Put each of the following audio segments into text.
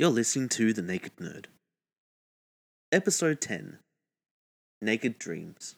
You're listening to The Naked Nerd. Episode 10 Naked Dreams.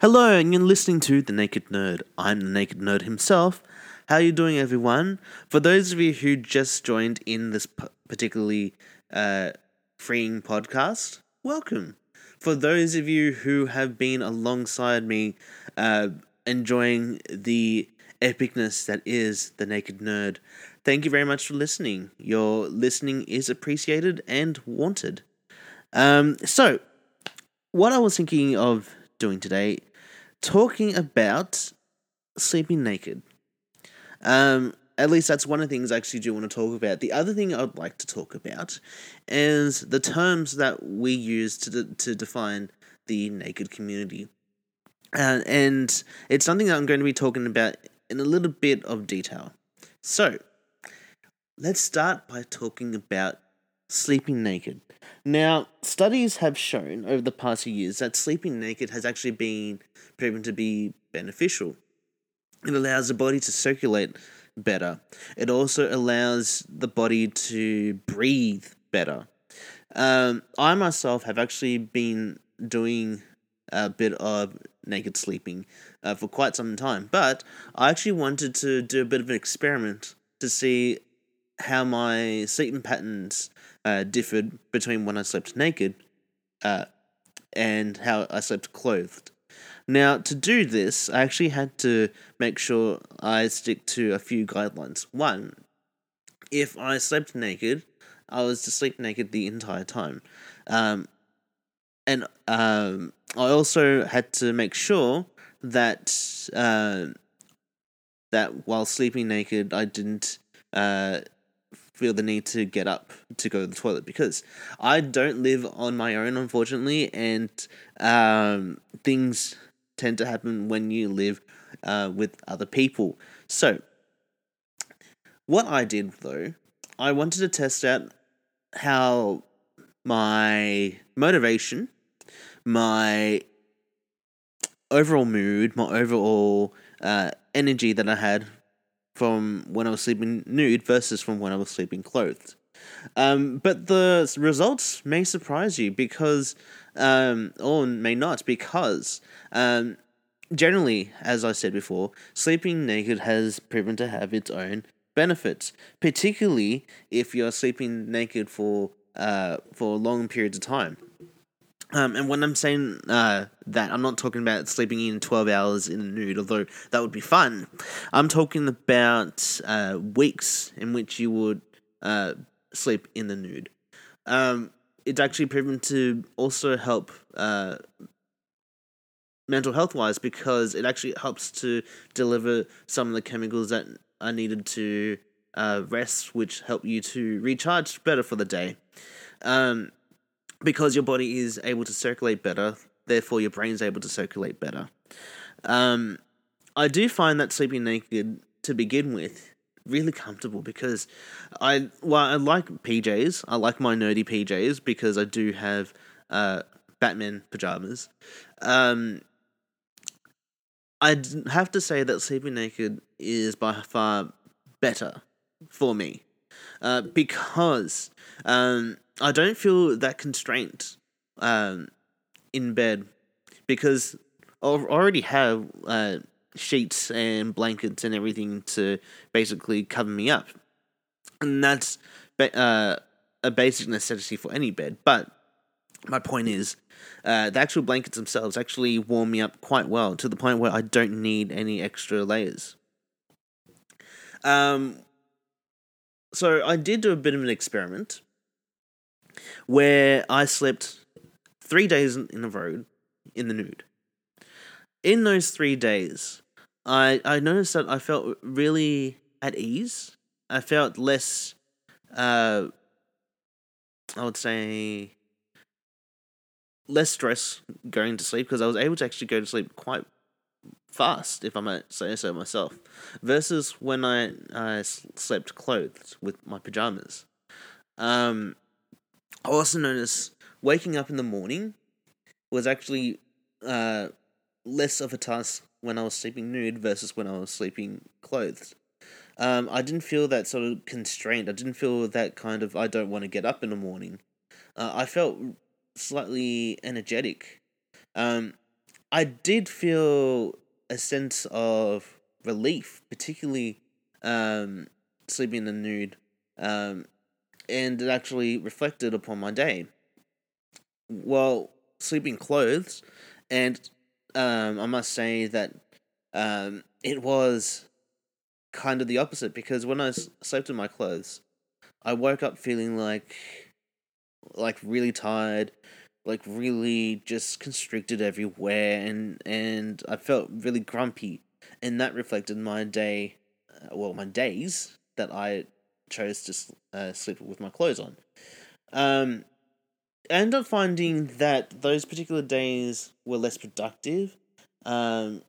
Hello, and you're listening to The Naked Nerd. I'm The Naked Nerd himself. How are you doing, everyone? For those of you who just joined in this particularly uh, freeing podcast, welcome. For those of you who have been alongside me, uh, enjoying the epicness that is The Naked Nerd, thank you very much for listening. Your listening is appreciated and wanted. Um, so, what I was thinking of doing today, talking about sleeping naked. Um, at least that's one of the things I actually do want to talk about. The other thing I'd like to talk about is the terms that we use to de- to define the naked community, uh, and it's something that I'm going to be talking about in a little bit of detail. So, let's start by talking about sleeping naked. Now, studies have shown over the past few years that sleeping naked has actually been proven to be beneficial. It allows the body to circulate better. It also allows the body to breathe better. Um, I myself have actually been doing a bit of naked sleeping uh, for quite some time, but I actually wanted to do a bit of an experiment to see how my sleeping patterns uh, differed between when I slept naked uh, and how I slept clothed. Now, to do this, I actually had to make sure I stick to a few guidelines. One, if I slept naked, I was to sleep naked the entire time. Um, and um, I also had to make sure that uh, that while sleeping naked, I didn't uh, feel the need to get up to go to the toilet because I don't live on my own, unfortunately, and um, things tend to happen when you live uh, with other people. So, what I did though, I wanted to test out how my motivation, my overall mood, my overall uh, energy that I had from when I was sleeping nude versus from when I was sleeping clothed. Um, but the results may surprise you because, um, or may not, because um, generally, as I said before, sleeping naked has proven to have its own benefits, particularly if you're sleeping naked for uh, for long periods of time. Um, and when I'm saying uh, that, I'm not talking about sleeping in 12 hours in the nude, although that would be fun. I'm talking about uh, weeks in which you would uh, sleep in the nude. Um, it's actually proven to also help uh, mental health wise because it actually helps to deliver some of the chemicals that are needed to uh, rest, which help you to recharge better for the day. Um, because your body is able to circulate better, therefore your brain's able to circulate better. Um, I do find that sleeping naked to begin with really comfortable because I well I like PJs. I like my nerdy PJs because I do have uh, Batman pajamas. Um, I'd have to say that sleeping naked is by far better for me uh, because um, I don't feel that constraint um, in bed because I already have uh, sheets and blankets and everything to basically cover me up, and that's uh, a basic necessity for any bed. But my point is, uh, the actual blankets themselves actually warm me up quite well to the point where I don't need any extra layers. Um, so I did do a bit of an experiment where I slept three days in a row in the nude. In those three days, I I noticed that I felt really at ease. I felt less. Uh, I would say less stress going to sleep because I was able to actually go to sleep quite fast, if I might say so myself, versus when I I slept clothed with my pajamas. Um, I also noticed waking up in the morning was actually uh, less of a task when I was sleeping nude versus when I was sleeping clothed. Um, I didn't feel that sort of constraint. I didn't feel that kind of I don't want to get up in the morning. Uh, I felt slightly energetic. Um, I did feel a sense of relief, particularly um, sleeping in the nude, um, and it actually reflected upon my day. While sleeping clothes, and um, I must say that um, it was kind of the opposite because when I slept in my clothes, I woke up feeling like like really tired, like really just constricted everywhere, and and I felt really grumpy, and that reflected my day, uh, well, my days that I chose to uh, sleep with my clothes on. Um, I ended up finding that those particular days were less productive, um,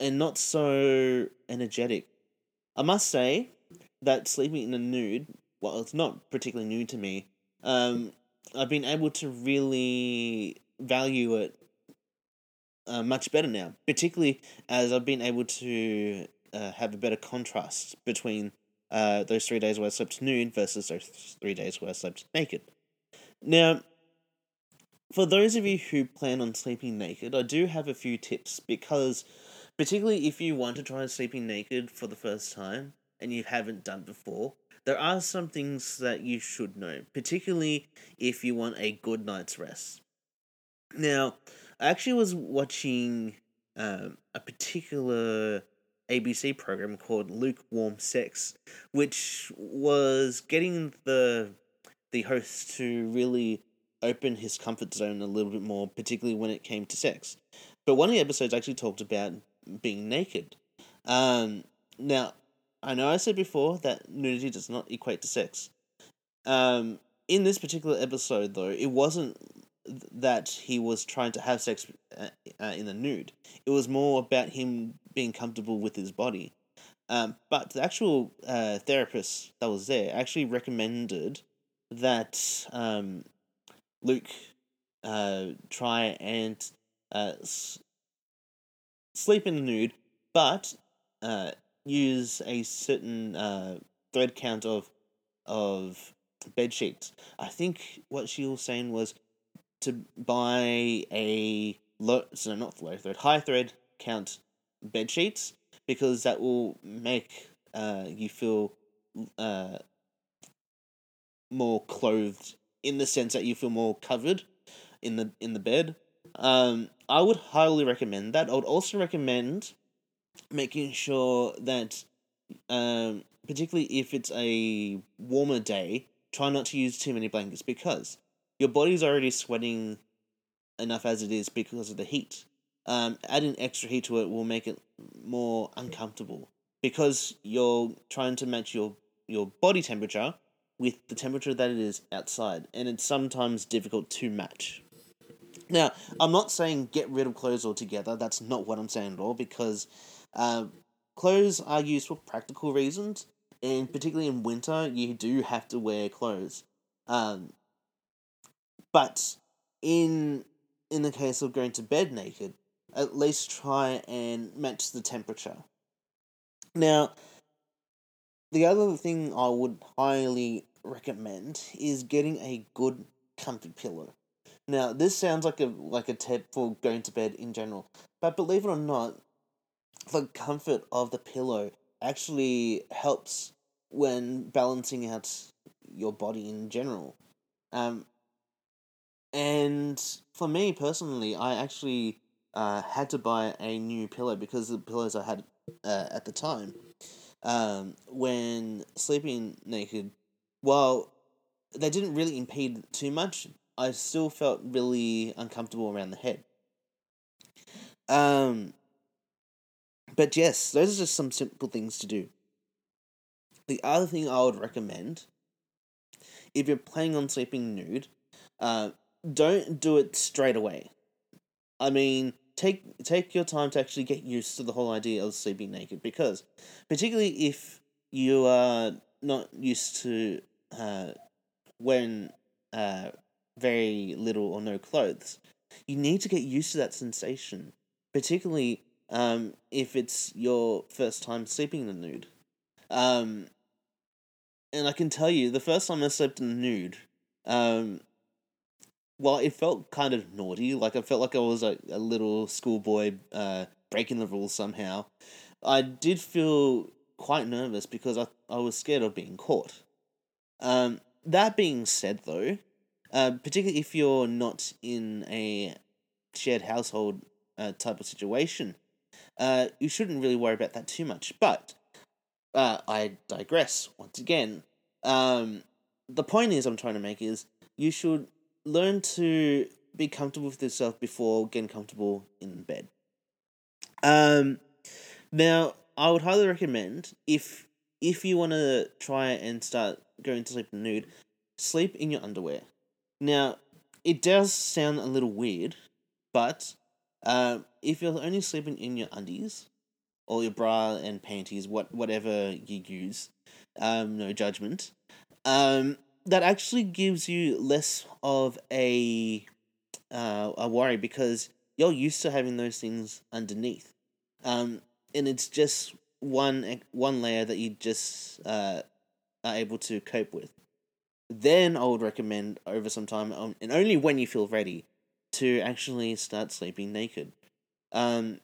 and not so energetic. I must say that sleeping in a nude, well, it's not particularly new to me. Um, I've been able to really value it uh, much better now, particularly as I've been able to uh, have a better contrast between uh, those three days where I slept nude versus those three days where I slept naked. Now, for those of you who plan on sleeping naked, I do have a few tips because, particularly if you want to try sleeping naked for the first time and you haven't done before, there are some things that you should know, particularly if you want a good night's rest. Now, I actually was watching um, a particular ABC program called Luke Warm Sex, which was getting the the host to really open his comfort zone a little bit more, particularly when it came to sex. But one of the episodes actually talked about being naked. Um, now, I know I said before that nudity does not equate to sex. Um, in this particular episode, though, it wasn't that he was trying to have sex uh, uh, in the nude. It was more about him being comfortable with his body. Um, but the actual uh, therapist that was there actually recommended that um, Luke uh, try and uh, s- sleep in the nude, but uh, use a certain uh, thread count of of bed sheets. I think what she was saying was to buy a low, so not low thread, high thread count bed sheets because that will make uh, you feel uh, more clothed in the sense that you feel more covered in the in the bed. Um, I would highly recommend that. I would also recommend making sure that, um, particularly if it's a warmer day, try not to use too many blankets because your body's already sweating enough as it is because of the heat. Um, adding extra heat to it will make it more uncomfortable because you're trying to match your your body temperature with the temperature that it is outside, and it's sometimes difficult to match. Now, I'm not saying get rid of clothes altogether. That's not what I'm saying at all because uh, clothes are used for practical reasons, and particularly in winter, you do have to wear clothes. Um, but in in the case of going to bed naked, at least try and match the temperature. Now, the other thing I would highly recommend is getting a good comfy pillow. Now, this sounds like a like a tip for going to bed in general, but believe it or not, the comfort of the pillow actually helps when balancing out your body in general. Um, and for me personally, I actually uh, had to buy a new pillow because the pillows I had uh, at the time, um, when sleeping naked, while they didn't really impede too much, I still felt really uncomfortable around the head. Um, but yes, those are just some simple things to do. The other thing I would recommend, if you're planning on sleeping nude, uh, don't do it straight away. I mean, take take your time to actually get used to the whole idea of sleeping naked because, particularly if you are not used to uh, wearing uh, very little or no clothes, you need to get used to that sensation, particularly um, if it's your first time sleeping in the nude. Um, and I can tell you, the first time I slept in the nude, um, well, it felt kind of naughty. Like I felt like I was a, a little schoolboy uh, breaking the rules somehow. I did feel quite nervous because I, I was scared of being caught. Um, that being said, though, uh, particularly if you're not in a shared household uh, type of situation, uh, you shouldn't really worry about that too much. But uh, I digress once again. Um, the point is, I'm trying to make is you should learn to be comfortable with yourself before getting comfortable in bed. Um, now I would highly recommend if if you want to try and start going to sleep nude, sleep in your underwear. Now, it does sound a little weird, but uh, if you're only sleeping in your undies or your bra and panties, what whatever you use, um, no judgment. Um, that actually gives you less of a uh, a worry because you're used to having those things underneath. Um, and it's just one one layer that you just uh, are able to cope with. Then I would recommend over some time, um, and only when you feel ready, to actually start sleeping naked. Um,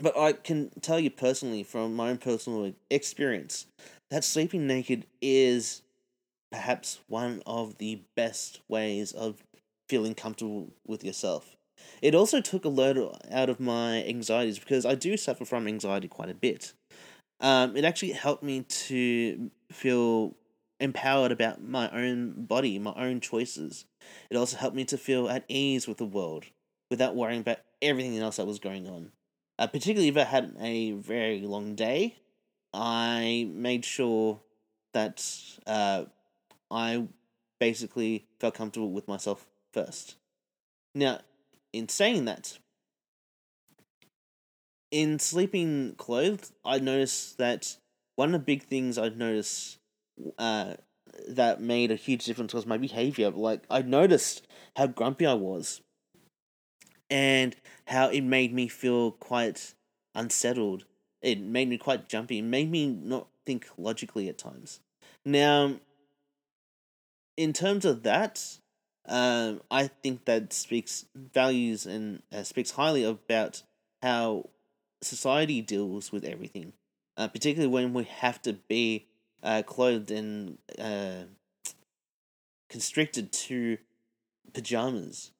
but I can tell you personally, from my own personal experience, that sleeping naked is perhaps one of the best ways of feeling comfortable with yourself. It also took a load out of my anxieties because I do suffer from anxiety quite a bit. Um, it actually helped me to feel empowered about my own body, my own choices. It also helped me to feel at ease with the world without worrying about everything else that was going on. Uh, particularly if I had a very long day, I made sure that uh, I basically felt comfortable with myself first. Now, in saying that, in sleeping clothed, I noticed that one of the big things I'd noticed uh, that made a huge difference was my behavior. Like, I noticed how grumpy I was and how it made me feel quite unsettled. It made me quite jumpy. It made me not think logically at times. Now, in terms of that, um, I think that speaks values and uh, speaks highly about how society deals with everything, uh, particularly when we have to be uh, clothed and uh, constricted to pajamas.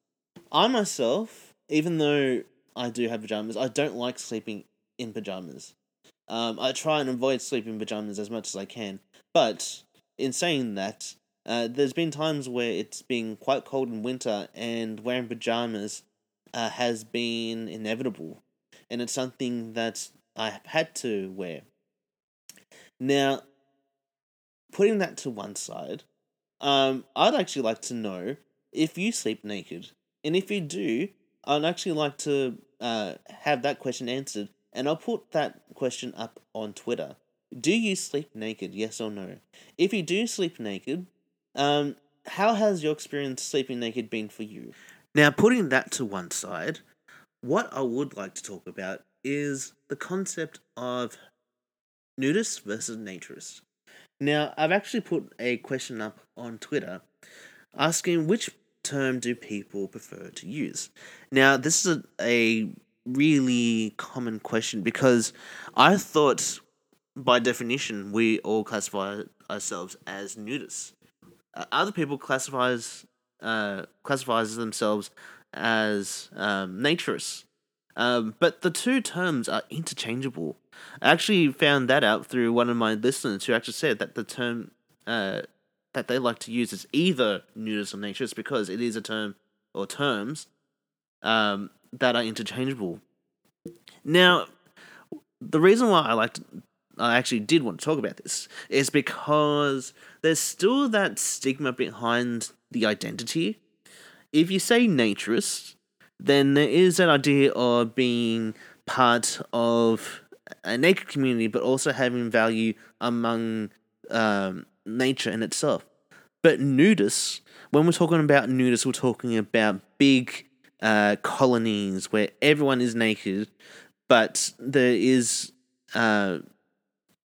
I myself, even though I do have pajamas, I don't like sleeping in pajamas. Um, I try and avoid sleeping in pajamas as much as I can, but in saying that, uh, there's been times where it's been quite cold in winter and wearing pajamas uh, has been inevitable. And it's something that I have had to wear. Now, putting that to one side, um, I'd actually like to know if you sleep naked. And if you do, I'd actually like to uh, have that question answered. And I'll put that question up on Twitter. Do you sleep naked? Yes or no? If you do sleep naked, um, how has your experience sleeping naked been for you? Now, putting that to one side, what I would like to talk about is the concept of nudist versus naturist. Now, I've actually put a question up on Twitter asking which term do people prefer to use. Now, this is a, a really common question because I thought by definition we all classify ourselves as nudists other people classifies uh, classifies themselves as um, naturists. Um, but the two terms are interchangeable. I actually found that out through one of my listeners who actually said that the term uh, that they like to use is either nudist or naturist because it is a term or terms um, that are interchangeable. Now, the reason why I like to, I actually did want to talk about this is because there's still that stigma behind the identity. If you say naturist, then there is that idea of being part of a naked community, but also having value among um, nature in itself. But nudists, when we're talking about nudists, we're talking about big uh, colonies where everyone is naked, but there is uh,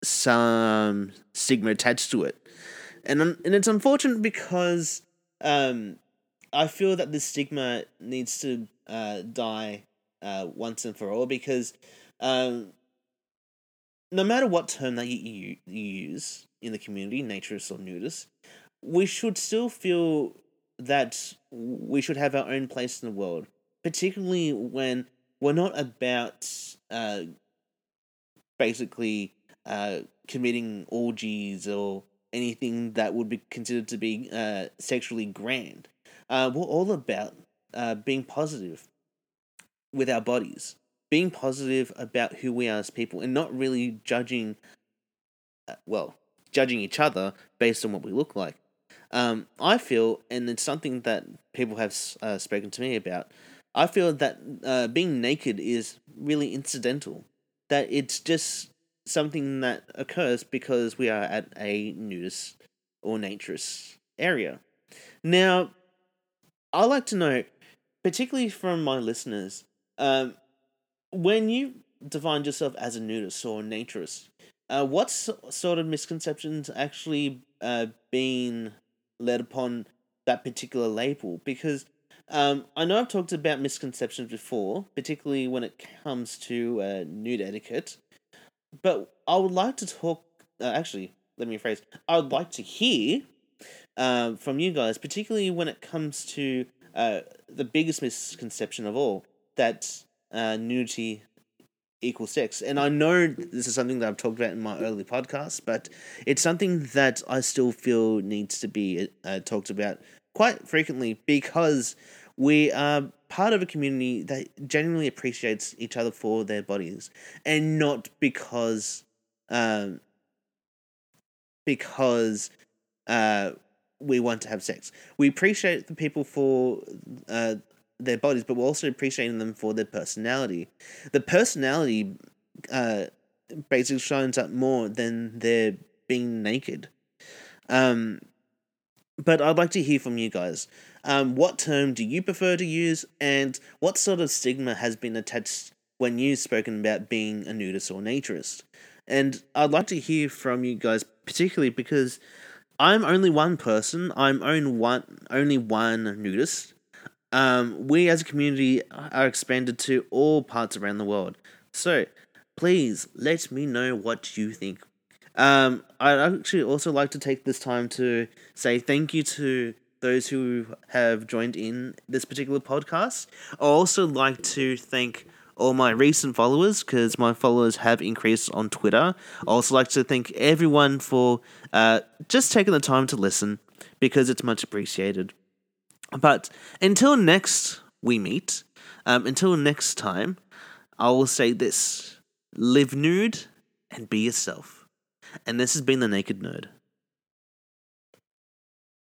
some stigma attached to it, and and it's unfortunate because um, I feel that this stigma needs to uh, die uh, once and for all because um, no matter what term that you, you, you use in the community, naturist or nudist, we should still feel that we should have our own place in the world, particularly when we're not about uh, basically uh, committing orgies or anything that would be considered to be uh, sexually grand. Uh, we're all about uh, being positive with our bodies, being positive about who we are as people, and not really judging, uh, well, judging each other based on what we look like. Um, I feel, and it's something that people have uh, spoken to me about. I feel that being naked is really incidental. That it's just something that occurs because we are at a nudist or naturist area. Now, I like to know, particularly from my listeners, um, when you define yourself as a nudist or a naturist, uh, what sort of misconceptions actually uh, been led upon that particular label? Because um, I know I've talked about misconceptions before, particularly when it comes to uh, nude etiquette, but I would like to talk. Uh, actually, let me rephrase. I would like to hear um, from you guys, particularly when it comes to uh, the biggest misconception of all that uh, nudity equals sex. And I know this is something that I've talked about in my early podcasts, but it's something that I still feel needs to be uh, talked about quite frequently because we are part of a community that genuinely appreciates each other for their bodies and not because um because uh we want to have sex. We appreciate the people for uh their bodies, but we're also appreciating them for their personality. The personality uh basically shines up more than their being naked. Um but I'd like to hear from you guys. Um, what term do you prefer to use, and what sort of stigma has been attached when you've spoken about being a nudist or naturist? And I'd like to hear from you guys, particularly because I'm only one person. I'm only one, only one nudist. Um, we as a community are expanded to all parts around the world. So please let me know what you think um, I'd actually also like to take this time to say thank you to those who have joined in this particular podcast. I also like to thank all my recent followers because my followers have increased on Twitter. I also like to thank everyone for uh, just taking the time to listen because it's much appreciated. But until next we meet, um, until next time, I will say this live nude and be yourself. And this has been The Naked Nerd.